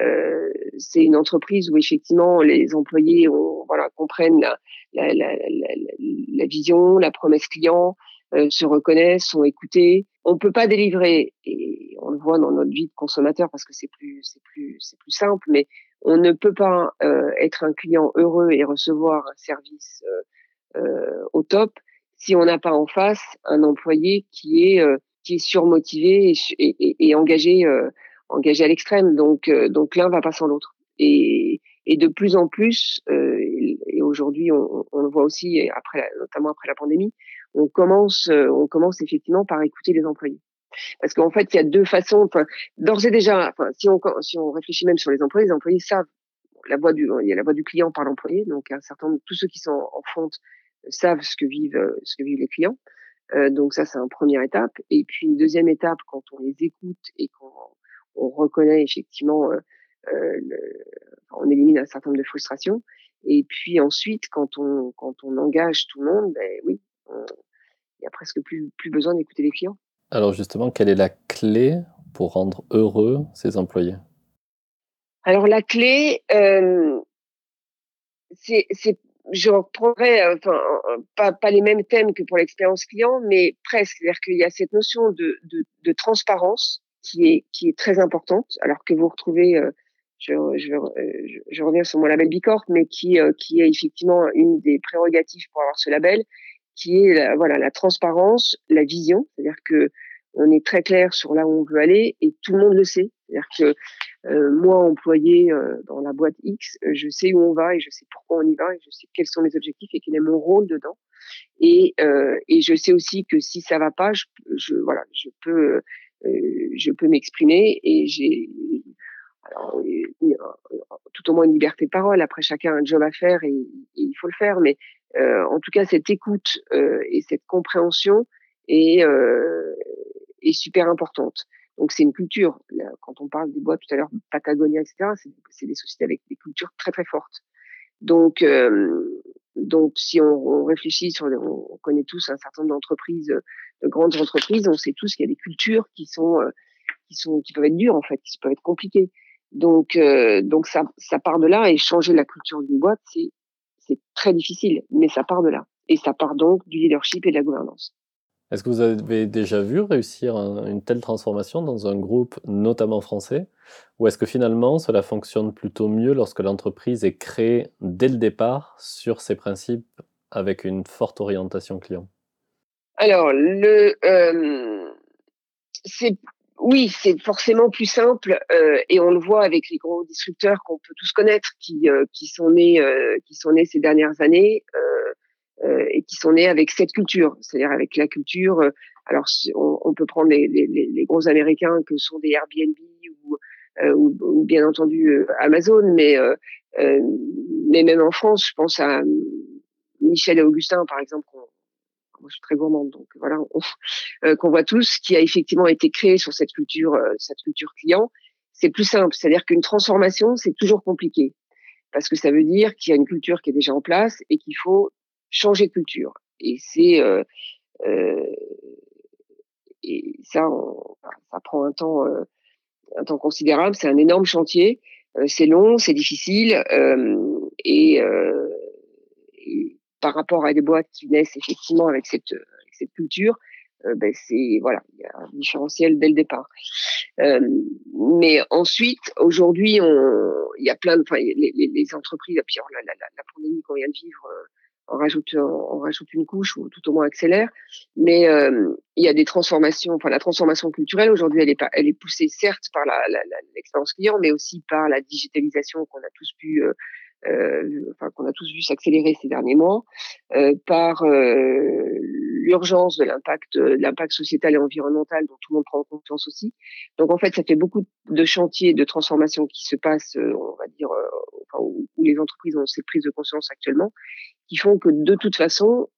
euh, c'est une entreprise où effectivement les employés ont, voilà comprennent la la, la, la, la vision, la promesse client, euh, se reconnaissent, sont écoutés. On peut pas délivrer et on le voit dans notre vie de consommateur parce que c'est plus c'est plus c'est plus simple, mais on ne peut pas euh, être un client heureux et recevoir un service euh, euh au top si on n'a pas en face un employé qui est euh, qui est surmotivé et, et, et engagé engagé à l'extrême. Donc donc l'un va pas sans l'autre. Et, et de plus en plus, et aujourd'hui on, on, le voit aussi après, notamment après la pandémie, on commence on commence effectivement par écouter les employés. Parce qu'en fait, il y a deux façons. D'ores et déjà, si on si on réfléchit même sur les employés, les employés savent la voix du il y a la voix du client par l'employé. Donc un certain nombre, tous ceux qui sont en front savent ce que vivent ce que vivent les clients. Euh, donc ça, c'est une première étape. Et puis une deuxième étape, quand on les écoute et qu'on on reconnaît effectivement, euh, euh on élimine un certain nombre de frustrations. Et puis ensuite, quand on quand on engage tout le monde, ben oui, il y a presque plus plus besoin d'écouter les clients. Alors justement, quelle est la clé pour rendre heureux ces employés? Alors la clé, euh, c'est je reprendrai, euh, enfin, pas, pas les mêmes thèmes que pour l'expérience client, mais presque. C'est-à-dire qu'il y a cette notion de, transparence qui est, très importante, alors que vous retrouvez, euh, je, reviens sur mon label Bicorp, mais euh, qui est effectivement une des prérogatives pour avoir ce label, qui est la, voilà la transparence, la vision, c'est-à-dire que on est très clair sur là où on veut aller et tout le monde le sait. C'est-à-dire que euh, moi, employé euh, dans la boîte X, euh, je sais où on va et je sais pourquoi on y va et je sais quels sont mes objectifs et quel est mon rôle dedans. Et, et je sais aussi que si ça va pas, je, je voilà, je peux, je peux m'exprimer et j'ai tout au moins une liberté de parole. Après, chacun a un job à faire et, il faut le faire. Mais en tout cas, cette écoute et cette compréhension est, est super importante. Donc c'est une culture. Quand on parle des bois tout à l'heure, Patagonia, etc., c'est des sociétés avec des cultures très très fortes. Donc euh, donc si on, on, réfléchit sur, on connaît tous un certain nombre d'entreprises, de grandes entreprises, on sait tous qu'il y a des cultures qui sont euh, qui sont qui peuvent être dures en fait, qui peuvent être compliquées. Donc euh, donc ça ça part de là et changer la culture d'une boîte c'est c'est très difficile, mais ça part de là. Et ça part donc du leadership et de la gouvernance. Est-ce que vous avez déjà vu réussir une telle transformation dans un groupe, notamment français? Ou est-ce que finalement cela fonctionne plutôt mieux lorsque l'entreprise est créée dès le départ sur ses principes avec une forte orientation client? Alors, le, euh, c'est oui, c'est forcément plus simple euh, et on le voit avec les gros disrupteurs qu'on peut tous connaître qui, euh, qui sont nés qui sont nés ces dernières années euh, et qui sont nés avec cette culture, c'est-à-dire avec la culture. Euh, alors, on, peut prendre les, les, les, gros Américains que sont des Airbnb ou, euh, ou, bien entendu Amazon, mais mais même en France, je pense à Michel et Augustin, par exemple, je suis très gourmande, donc voilà, <laughs> qu'on voit tous, qui a effectivement été créé sur cette culture, cette culture client. C'est plus simple, c'est-à-dire qu'une transformation, c'est toujours compliqué, parce que ça veut dire qu'il y a une culture qui est déjà en place et qu'il faut changer de culture. Et c'est euh, euh, et ça, ça prend un temps, euh, un temps considérable. C'est un énorme chantier. Euh, c'est long, c'est difficile, euh, et, par rapport à des boîtes qui naissent effectivement avec cette, avec cette culture, ben c'est voilà, il y a un différentiel dès le départ. mais ensuite, aujourd'hui, il y a plein de, enfin, les, entreprises, puis la, pandémie qu'on vient de vivre on rajoute, on rajoute une couche ou tout au moins accélère. Mais euh, il y a des transformations. Enfin, la transformation culturelle aujourd'hui, elle est elle est poussée certes par l'expérience client, mais aussi par la digitalisation qu'on a tous pu euh, euh, enfin, qu'on a tous vu s'accélérer ces derniers mois, euh, par euh, l'urgence de l'impact, l'impact sociétal et environnemental dont tout le monde prend conscience aussi. Donc en fait, ça fait beaucoup de chantiers de transformation qui se passent, on va dire, enfin, où, les entreprises ont cette prise de conscience actuellement, qui font que de toute façon,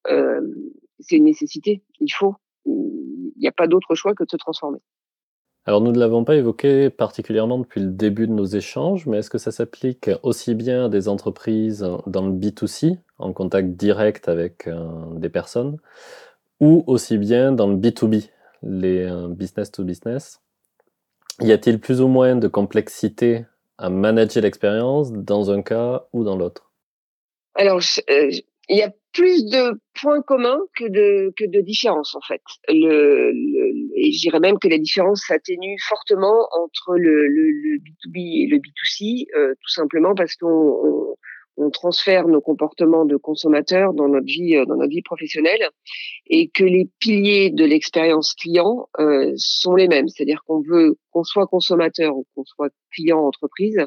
c'est une nécessité. Il faut, il n'y a pas d'autre choix que de se transformer. Alors nous ne l'avons pas évoqué particulièrement depuis le début de nos échanges, mais est-ce que ça s'applique aussi bien à des entreprises dans le B2C, en contact direct avec euh, des personnes, ou aussi bien dans le B2B, les euh, business to business? Y a-t-il plus ou moins de complexité à manager l'expérience dans un cas ou dans l'autre? Alors, euh, il y a plus de points communs que de que de différences en fait. Et je dirais même que les différences s'atténuent fortement entre le, B2B et le B2C, euh, tout simplement parce qu'on on, on, transfère nos comportements de consommateurs dans notre vie euh, dans notre vie professionnelle et que les piliers de l'expérience client euh, sont les mêmes. C'est-à-dire qu'on veut qu'on soit consommateur ou qu'on soit client entreprise,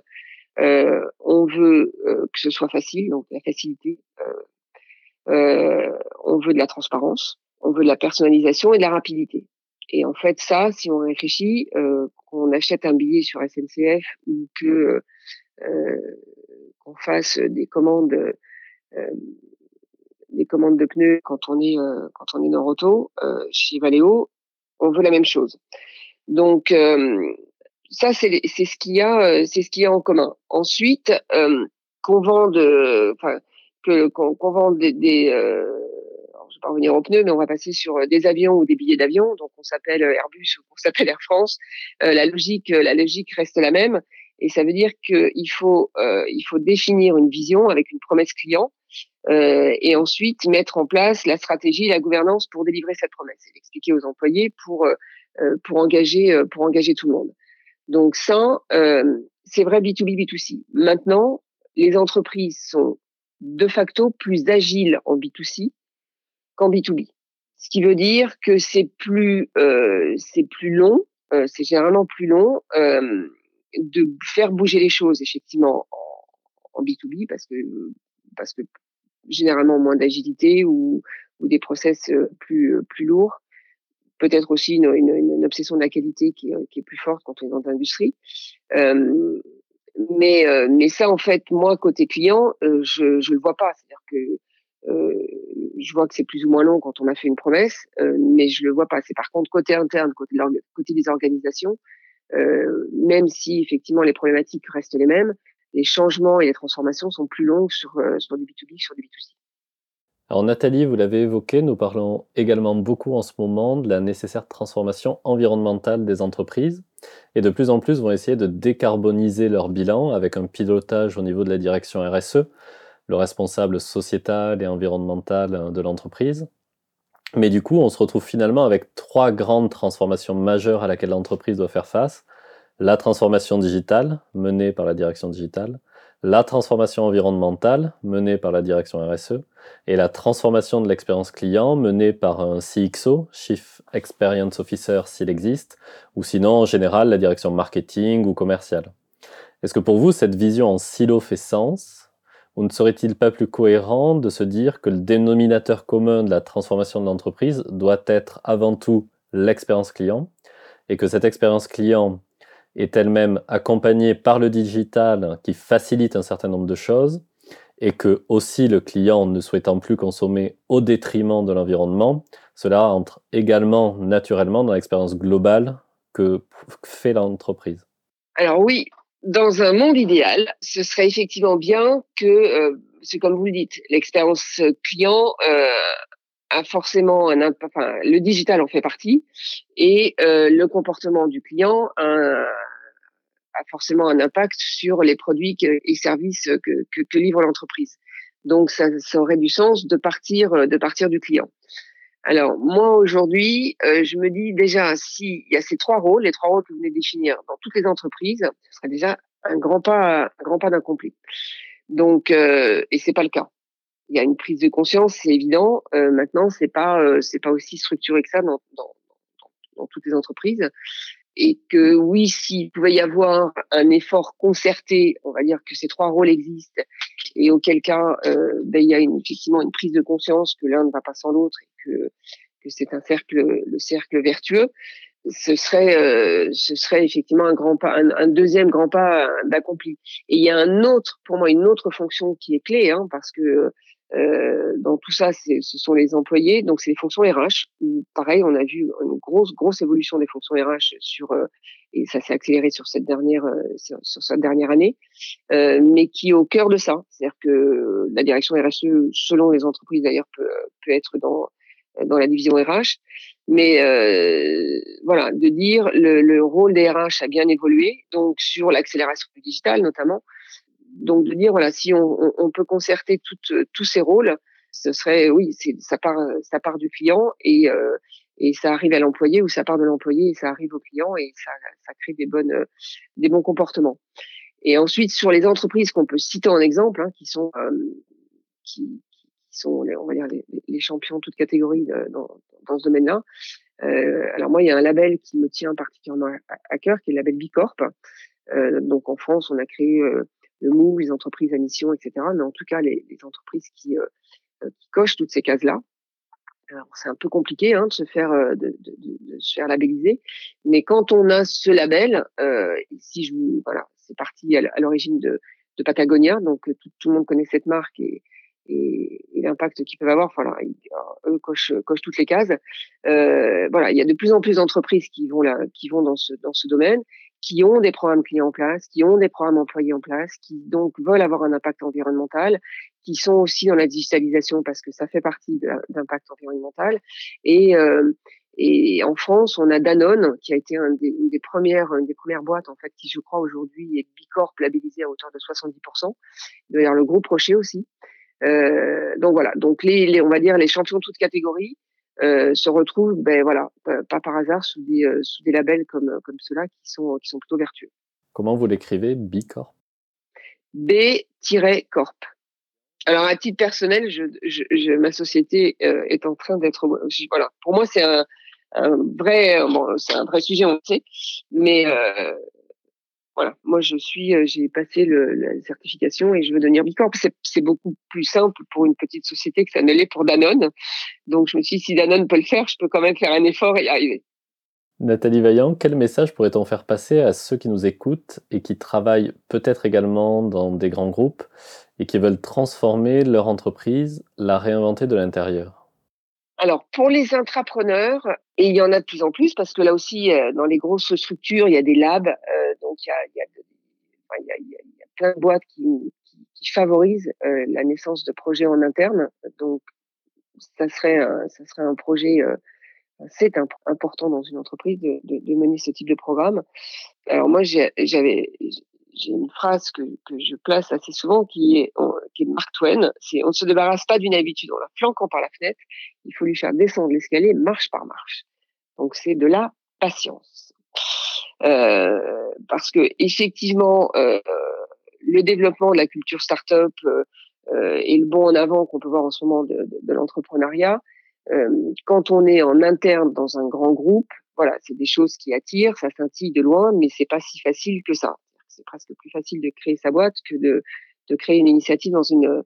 euh, on veut euh, que ce soit facile, donc la facilité euh, on veut de la transparence, on veut de la personnalisation et de la rapidité. Et en fait, ça, si on réfléchit, euh, qu'on achète un billet sur SNCF ou que euh, qu'on fasse des commandes, euh, des commandes de pneus quand on est euh, quand on est dans Roto chez Valeo, on veut la même chose. Donc ça, c'est c'est ce qu'il y a, c'est ce qu'il y a en commun. Ensuite, qu'on vende, enfin que qu'on vende des, des vais pas revenir aux pneus, mais on va passer sur euh, des avions ou des billets d'avion. Donc, on s'appelle euh, Airbus ou on s'appelle Air France. Euh, la logique, la logique reste la même. Et ça veut dire qu'il faut, il faut définir une vision avec une promesse client et ensuite mettre en place la stratégie, la gouvernance pour délivrer cette promesse et l'expliquer aux employés pour pour engager pour engager tout le monde. Donc ça, c'est vrai B2B B2C. Maintenant, les entreprises sont de facto plus agiles en B2C qu'en B2B. Ce qui veut dire que c'est plus, euh, c'est plus long, euh, c'est généralement plus long euh, de faire bouger les choses effectivement en, en, B2B parce que parce que généralement moins d'agilité ou, ou des process euh, plus plus lourds. Peut-être aussi une, une, une, obsession de la qualité qui, qui est plus forte quand on est dans l'industrie. Euh, mais, mais ça, en fait, moi, côté client, je je le vois pas. C'est-à-dire que euh, je vois que c'est plus ou moins long quand on a fait une promesse, euh, mais je le vois pas. C'est par contre côté interne, côté, des organisations, euh, même si effectivement les problématiques restent les mêmes, les changements et les transformations sont plus longues sur, sur du B2B que sur du B2C. Alors Nathalie, vous l'avez évoqué, nous parlons également beaucoup en ce moment de la nécessaire transformation environnementale des entreprises et de plus en plus vont essayer de décarboniser leur bilan avec un pilotage au niveau de la direction RSE le responsable sociétal et environnemental euh, de l'entreprise. Mais du coup, on se retrouve finalement avec trois grandes transformations majeures à laquelle l'entreprise doit faire face. La transformation digitale, menée par la direction digitale, la transformation environnementale, menée par la direction RSE, et la transformation de l'expérience client, menée par un CXO, Chief Experience Officer s'il existe, ou sinon en général la direction marketing ou commerciale. Est-ce que pour vous, cette vision en silo fait sens? Ou ne serait-il pas plus cohérent de se dire que le dénominateur commun de la transformation de l'entreprise doit être avant tout l'expérience client et que cette expérience client est elle-même accompagnée par le digital qui facilite un certain nombre de choses et que aussi le client ne souhaitant plus consommer au détriment de l'environnement, cela entre également naturellement dans l'expérience globale que fait l'entreprise? Alors oui, dans un monde idéal, ce serait effectivement bien que, euh, c'est comme vous le dites, l'expérience client euh, a forcément un enfin, le digital en fait partie et euh, le comportement du client a, a, forcément un impact sur les produits et services que, que, que livre l'entreprise. Donc ça, ça aurait du sens de partir de partir du client. Alors moi aujourd'hui, euh, je me dis déjà s'il y a ces trois rôles, les trois rôles que vous venez de définir dans toutes les entreprises, ce serait déjà un grand pas, un grand pas d'accompli. Donc euh, et c'est pas le cas. Il y a une prise de conscience, c'est évident. Euh, maintenant, c'est pas euh, c'est pas aussi structuré que ça dans, dans, dans toutes les entreprises et que oui, s'il pouvait y avoir un effort concerté, on va dire que ces trois rôles existent, et auquel cas, euh, ben, il y a une, effectivement une prise de conscience que l'un ne va pas sans l'autre et que, que c'est un cercle, le cercle vertueux. Ce serait, euh, ce serait effectivement un grand pas, un, un deuxième grand pas d'accompli. Et il y a un autre, pour moi, une autre fonction qui est clé, hein, parce que euh, dans tout ça, ce sont les employés, donc c'est les fonctions RH. pareil, on a vu une grosse grosse évolution des fonctions RH sur euh, et ça s'est accéléré sur cette dernière euh, sur, cette dernière année, euh, mais qui est au cœur de ça. C'est-à-dire que la direction RSE, selon les entreprises d'ailleurs, peut, peut être dans dans la division RH, mais euh, voilà, de dire le, le rôle des RH a bien évolué, donc sur l'accélération du digital notamment, donc de dire voilà si on, on peut concerter toutes, tous ces rôles, ce serait oui ça part ça part du client et euh, et ça arrive à l'employé ou ça part de l'employé et ça arrive au client et ça ça crée des bonnes des bons comportements. Et ensuite sur les entreprises qu'on peut citer en exemple hein, qui sont euh, qui, sont on va dire les, les champions toutes catégories dans, dans ce domaine-là. Euh, alors moi il y a un label qui me tient particulièrement à, cœur qui est le label Bicorp. Euh, donc en France on a créé euh, le MOU, les entreprises à mission, etc. Mais en tout cas, les, les entreprises qui, euh, qui, cochent toutes ces cases-là. c'est un peu compliqué hein, de se faire de, de, de, se faire labelliser, mais quand on a ce label, si je voilà, c'est parti à l'origine de, de Patagonia, donc tout, tout, le monde connaît cette marque et, et, et l'impact qu'ils peuvent avoir. Enfin, eux cochent, cochent toutes les cases. Euh, voilà, il y a de plus en plus d'entreprises qui vont là, qui vont dans ce dans ce domaine, qui ont des programmes clients en place, qui ont des programmes employés en place, qui donc veulent avoir un impact environnemental, qui sont aussi dans la digitalisation parce que ça fait partie d'impact environnemental. Et euh, et en France, on a Danone qui a été une des premières, une des premières boîtes en fait qui, je crois, aujourd'hui est Bicorp labellisé à hauteur de 70%. D'ailleurs, le groupe Rocher aussi. Euh, donc voilà, donc les, on va dire les champions de toutes catégories euh, se retrouvent, ben voilà, pas par hasard sous des euh, sous des labels comme comme ceux-là qui sont qui sont plutôt vertueux. Comment vous l'écrivez, Bicorp? B-Corp. Alors à titre personnel, je, je, ma société est en train d'être voilà. Pour moi, c'est un, un vrai bon, c'est un vrai sujet, on le sait, mais voilà, moi je suis, euh, j'ai passé le, la certification et je veux devenir Bicorp. C'est beaucoup plus simple pour une petite société que ça ne l'est pour Danone. Donc je me suis dit, si Danone peut le faire, je peux quand même faire un effort et y arriver. Nathalie Vaillant, quel message pourrait-on faire passer à ceux qui nous écoutent et qui travaillent peut-être également dans des grands groupes et qui veulent transformer leur entreprise, la réinventer de l'intérieur? Alors pour les intrapreneurs, et il y en a de plus en plus parce que là aussi euh, dans les grosses structures il y a des labs, donc il y, a, plein de boîtes qui, qui, qui favorisent euh, la naissance de projets en interne. Donc ça serait un, ça serait un projet, euh, c'est important dans une entreprise de, de, de, mener ce type de programme. Alors moi j'avais j'ai une phrase que, que, je place assez souvent qui est, qui est Mark Twain. C'est on ne se débarrasse pas d'une habitude en la flanquant par la fenêtre. Il faut lui faire descendre l'escalier marche par marche. Donc c'est de la patience. Euh, parce que effectivement, euh, le développement de la culture start-up euh, et le bon en avant qu'on peut voir en ce moment de, de, de l'entrepreneuriat, euh, quand on est en interne dans un grand groupe, voilà, c'est des choses qui attirent, ça scintille de loin, mais c'est pas si facile que ça c'est presque plus facile de créer sa boîte que de, de créer une initiative dans une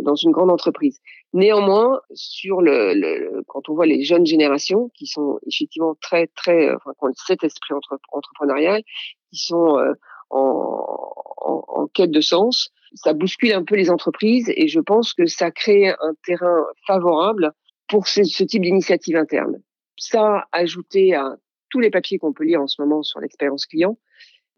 dans une grande entreprise. Néanmoins, sur le, quand on voit les jeunes générations qui sont effectivement très très euh, enfin qui ont cet esprit entre, entrepreneurial, qui sont euh, en, en, quête de sens, ça bouscule un peu les entreprises et je pense que ça crée un terrain favorable pour ce type d'initiative interne. Ça, ajouté à tous les papiers qu'on peut lire en ce moment sur l'expérience client,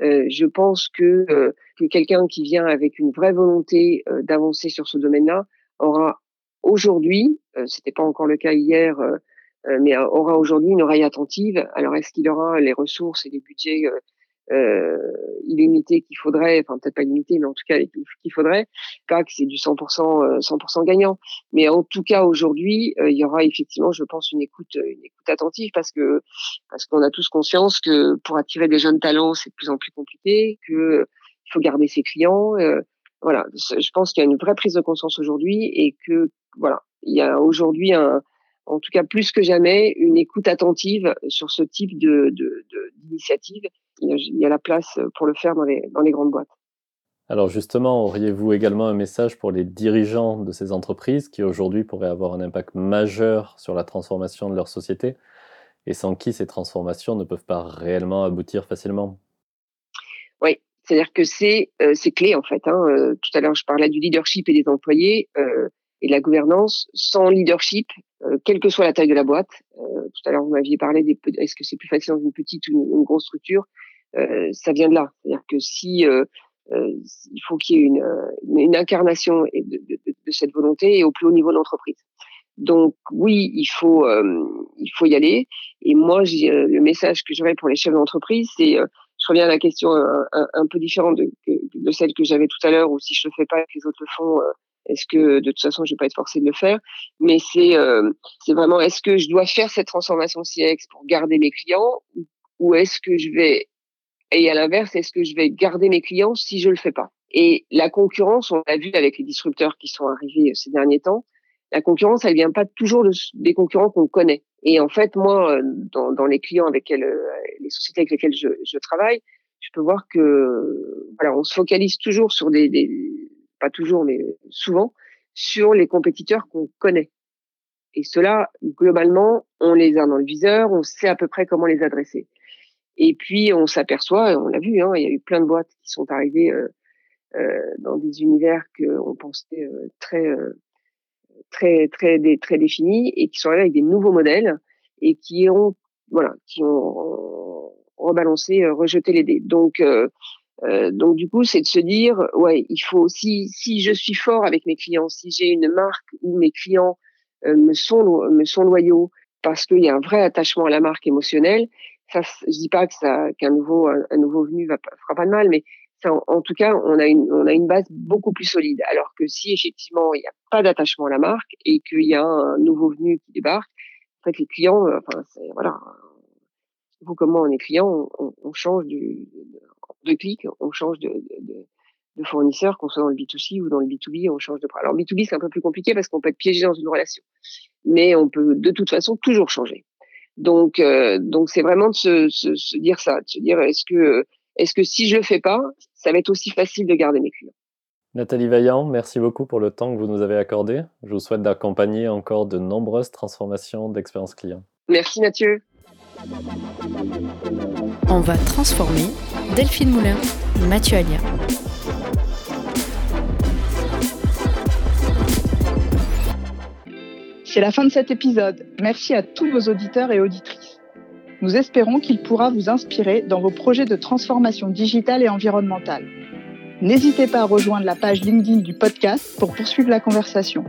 euh, je pense que, euh, que quelqu'un qui vient avec une vraie volonté euh, d'avancer sur ce domaine-là aura aujourd'hui, c'était pas encore le cas hier, mais aura aujourd'hui une oreille attentive. Alors est-ce qu'il aura les ressources et les budgets euh, illimité qu'il faudrait, enfin peut-être pas illimité, mais en tout cas qu'il faudrait, pas que c'est du 100% 100% euh, gagnant. Mais en tout cas aujourd'hui, euh, il y aura effectivement, je pense, une écoute une écoute attentive parce que parce qu'on a tous conscience que pour attirer des jeunes talents, c'est de plus en plus compliqué, que il faut garder ses clients. Euh, voilà, je pense qu'il y a une vraie prise de conscience aujourd'hui et que voilà, il y a aujourd'hui un en tout cas plus que jamais, une écoute attentive sur ce type de, d'initiative. Il, il, y a la place pour le faire dans les, dans les grandes boîtes. Alors justement, auriez-vous également un message pour les dirigeants de ces entreprises qui aujourd'hui pourraient avoir un impact majeur sur la transformation de leur société et sans qui ces transformations ne peuvent pas réellement aboutir facilement? Oui, c'est-à-dire que c'est, euh, c'est clé en fait. Hein. Euh, tout à l'heure, je parlais du leadership et des employés. Euh, et la gouvernance sans leadership, euh, quelle que soit la taille de la boîte. Euh, tout à l'heure, vous m'aviez parlé des est-ce que c'est plus facile dans une petite ou une, grosse structure? Euh, Ça vient de là. C'est-à-dire que si il faut qu'il y ait une, incarnation de, cette volonté au plus haut niveau de l'entreprise. Donc oui, il faut il faut y aller. Et moi, le message que j'aurais pour les chefs d'entreprise, c'est je reviens à la question un, peu différente de, de, celle que j'avais tout à l'heure, ou si je le fais pas que les autres le font, est-ce que de toute façon, je vais pas être forcée de le faire? Mais c'est euh, c'est vraiment est-ce que je dois faire cette transformation CX pour garder mes clients ou est-ce que je vais et à l'inverse, est-ce que je vais garder mes clients si je le fais pas? Et la concurrence, on l'a vu avec les disrupteurs qui sont arrivés ces derniers temps. La concurrence, elle vient pas toujours de, des concurrents qu'on connaît. Et en fait, moi, dans, dans les clients avec lesquels, les sociétés avec lesquelles je, je travaille, je peux voir que voilà, on se focalise toujours sur des, des pas toujours, mais souvent, sur les compétiteurs qu'on connaît. Et ceux-là, globalement, on les a dans le viseur, on sait à peu près comment les adresser. Et puis, on s'aperçoit, on l'a vu, hein, il y a eu plein de boîtes qui sont arrivées euh, euh, dans des univers qu'on pensait euh, très, très, très, très définis et qui sont arrivés avec des nouveaux modèles et qui ont, voilà, qui ont rebalancé, rejeté les dés. Donc, donc du coup, c'est de se dire, ouais, il faut si si je suis fort avec mes clients, si j'ai une marque où mes clients me sont me sont loyaux parce qu'il y a un vrai attachement à la marque émotionnelle, ça, je dis pas que ça qu'un nouveau un, nouveau venu va fera pas de mal, mais en, tout cas, on a une, on a une base beaucoup plus solide. Alors que si effectivement il n'y a pas d'attachement à la marque et qu'il y a un nouveau venu qui débarque, en fait les clients, euh, enfin voilà, vous comme moi on est client, on, change du, de, clic, on change de, de, de fournisseur, qu'on soit dans le B2C ou dans le B2B, on change de Alors B2B c'est un peu plus compliqué parce qu'on peut être piégé dans une relation, mais on peut de toute façon toujours changer. Donc euh, donc c'est vraiment de se, se, se, dire ça, de se dire est-ce que est-ce que si je le fais pas, ça va être aussi facile de garder mes clients? Nathalie Vaillant, merci beaucoup pour le temps que vous nous avez accordé. Je vous souhaite d'accompagner encore de nombreuses transformations d'expérience client. Merci Mathieu. On va transformer Delphine Moulin, Mathieu Alia. C'est la fin de cet épisode. Merci à tous vos auditeurs et auditrices. Nous espérons qu'il pourra vous inspirer dans vos projets de transformation digitale et environnementale. N'hésitez pas à rejoindre la page LinkedIn du podcast pour poursuivre la conversation.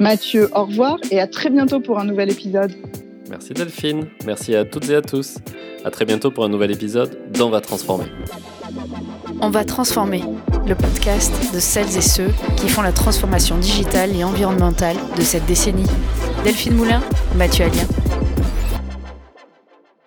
Mathieu, au revoir et à très bientôt pour un nouvel épisode. Merci Delphine, merci à toutes et à tous. À très bientôt pour un nouvel épisode d'On va transformer. On va transformer, le podcast de celles et ceux qui font la transformation digitale et environnementale de cette décennie. Delphine Moulin, Mathieu Alien.